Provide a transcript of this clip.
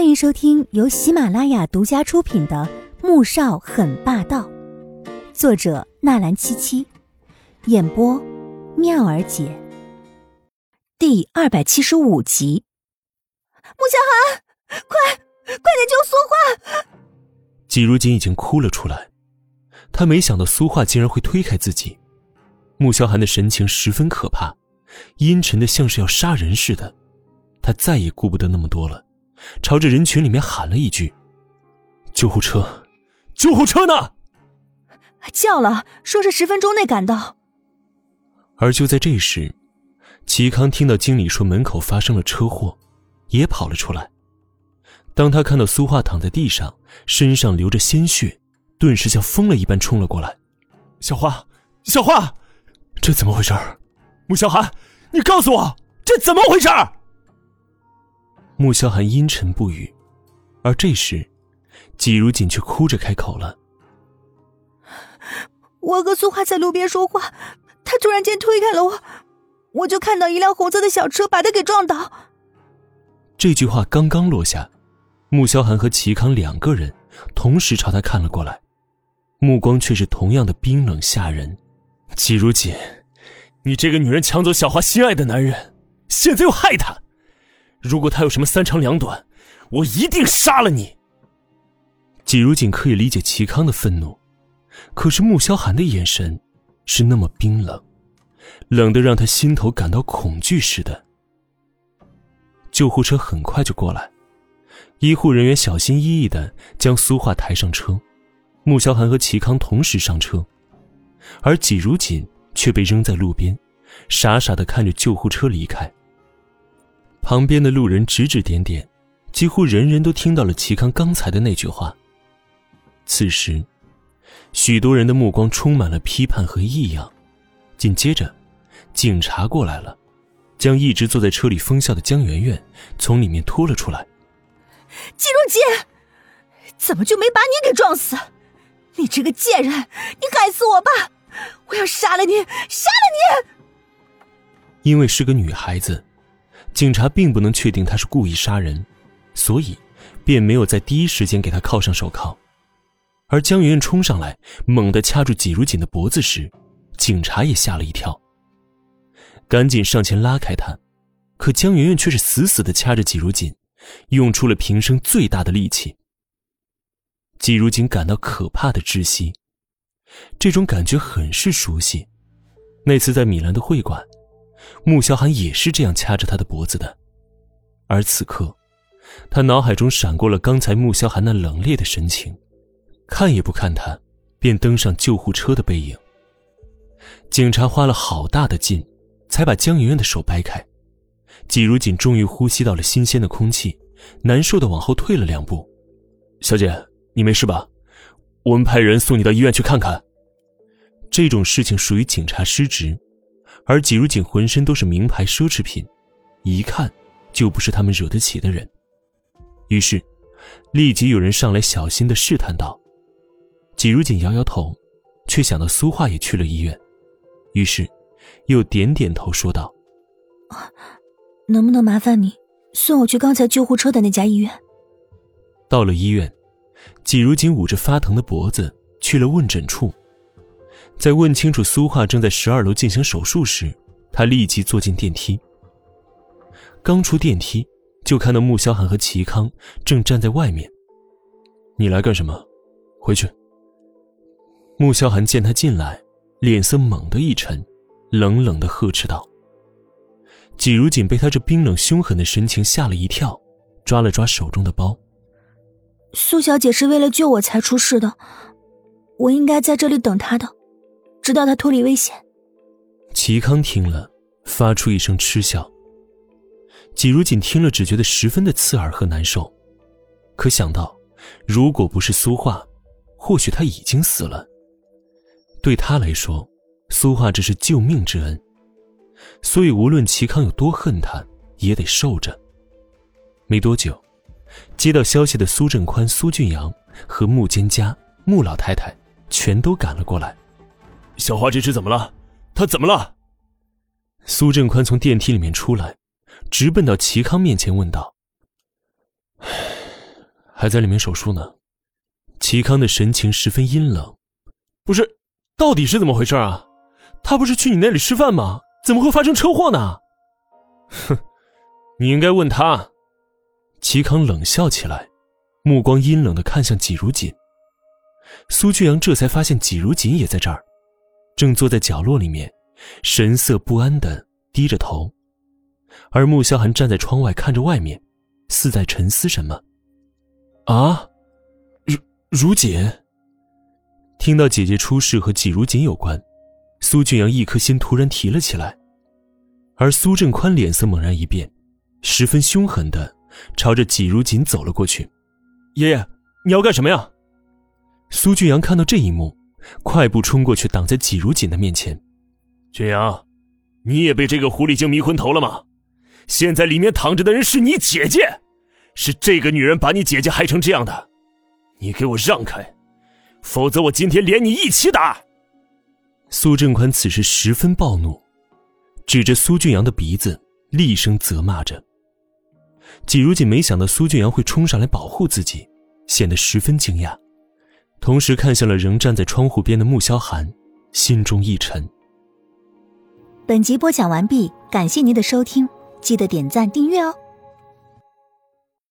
欢迎收听由喜马拉雅独家出品的《穆少很霸道》，作者纳兰七七，演播妙儿姐，第二百七十五集。穆萧寒，快快点救苏画！季如锦已经哭了出来，他没想到苏画竟然会推开自己。穆萧寒的神情十分可怕，阴沉的像是要杀人似的。他再也顾不得那么多了，朝着人群里面喊了一句：“救护车，救护车呢？”叫了，说是十分钟内赶到。而就在这时，齐康听到经理说门口发生了车祸，也跑了出来。当他看到苏画躺在地上，身上流着鲜血，顿时像疯了一般冲了过来：“小花，小花，这怎么回事？穆小寒，你告诉我，这怎么回事？”穆萧寒阴沉不语，而这时，季如锦却哭着开口了：“我和苏花在路边说话，他突然间推开了我，我就看到一辆红色的小车把他给撞倒。”这句话刚刚落下，穆萧寒和齐康两个人同时朝他看了过来，目光却是同样的冰冷吓人。季如锦，你这个女人抢走小花心爱的男人，现在又害他。如果他有什么三长两短，我一定杀了你。季如锦可以理解齐康的愤怒，可是穆萧寒的眼神是那么冰冷，冷得让他心头感到恐惧似的。救护车很快就过来，医护人员小心翼翼的将苏画抬上车，穆萧寒和齐康同时上车，而季如锦却被扔在路边，傻傻的看着救护车离开。旁边的路人指指点点，几乎人人都听到了齐康刚才的那句话。此时，许多人的目光充满了批判和异样。紧接着，警察过来了，将一直坐在车里疯笑的江媛媛从里面拖了出来。季如锦，怎么就没把你给撞死？你这个贱人，你害死我爸！我要杀了你，杀了你！因为是个女孩子。警察并不能确定他是故意杀人，所以便没有在第一时间给他铐上手铐。而江媛媛冲上来，猛地掐住季如锦的脖子时，警察也吓了一跳，赶紧上前拉开他。可江媛媛却是死死地掐着季如锦，用出了平生最大的力气。季如锦感到可怕的窒息，这种感觉很是熟悉，那次在米兰的会馆。穆萧寒也是这样掐着他的脖子的，而此刻，他脑海中闪过了刚才穆萧寒那冷冽的神情，看也不看他，便登上救护车的背影。警察花了好大的劲，才把江媛媛的手掰开。季如锦终于呼吸到了新鲜的空气，难受的往后退了两步。小姐，你没事吧？我们派人送你到医院去看看。这种事情属于警察失职。而季如锦浑身都是名牌奢侈品，一看就不是他们惹得起的人。于是，立即有人上来小心的试探道：“季如锦摇摇头，却想到苏画也去了医院，于是又点点头说道：‘能不能麻烦你送我去刚才救护车的那家医院？’到了医院，季如锦捂着发疼的脖子去了问诊处。”在问清楚苏画正在十二楼进行手术时，他立即坐进电梯。刚出电梯，就看到穆萧寒和齐康正站在外面。你来干什么？回去。穆萧寒见他进来，脸色猛地一沉，冷冷的呵斥道。季如锦被他这冰冷凶狠的神情吓了一跳，抓了抓手中的包。苏小姐是为了救我才出事的，我应该在这里等她的。直到他脱离危险。齐康听了，发出一声嗤笑。季如锦听了，只觉得十分的刺耳和难受。可想到，如果不是苏画，或许他已经死了。对他来说，苏画只是救命之恩，所以无论齐康有多恨他，也得受着。没多久，接到消息的苏振宽、苏俊阳和穆坚家、穆老太太全都赶了过来。小花这是怎么了？她怎么了？苏振宽从电梯里面出来，直奔到齐康面前问道：“ 还在里面手术呢。齐康的神情十分阴冷。不是，到底是怎么回事啊？他不是去你那里吃饭吗？怎么会发生车祸呢？哼，你应该问他。齐康冷笑起来，目光阴冷的看向季如锦。苏俊阳这才发现季如锦也在这儿，正坐在角落里面，神色不安的低着头，而穆萧寒站在窗外看着外面，似在沉思什么。啊，如如锦。听到姐姐出事和季如锦有关，苏俊阳一颗心突然提了起来，而苏振宽脸色猛然一变，十分凶狠的朝着季如锦走了过去。爷爷，你要干什么呀？苏俊阳看到这一幕，快步冲过去，挡在季如锦的面前。俊阳，你也被这个狐狸精迷昏头了吗？现在里面躺着的人是你姐姐，是这个女人把你姐姐害成这样的，你给我让开！否则，我今天连你一起打。苏振宽此时十分暴怒，指着苏俊阳的鼻子，厉声责骂着。季如锦没想到苏俊阳会冲上来保护自己，显得十分惊讶，同时看向了仍站在窗户边的穆萧寒，心中一沉。本集播讲完毕，感谢您的收听，记得点赞订阅哦。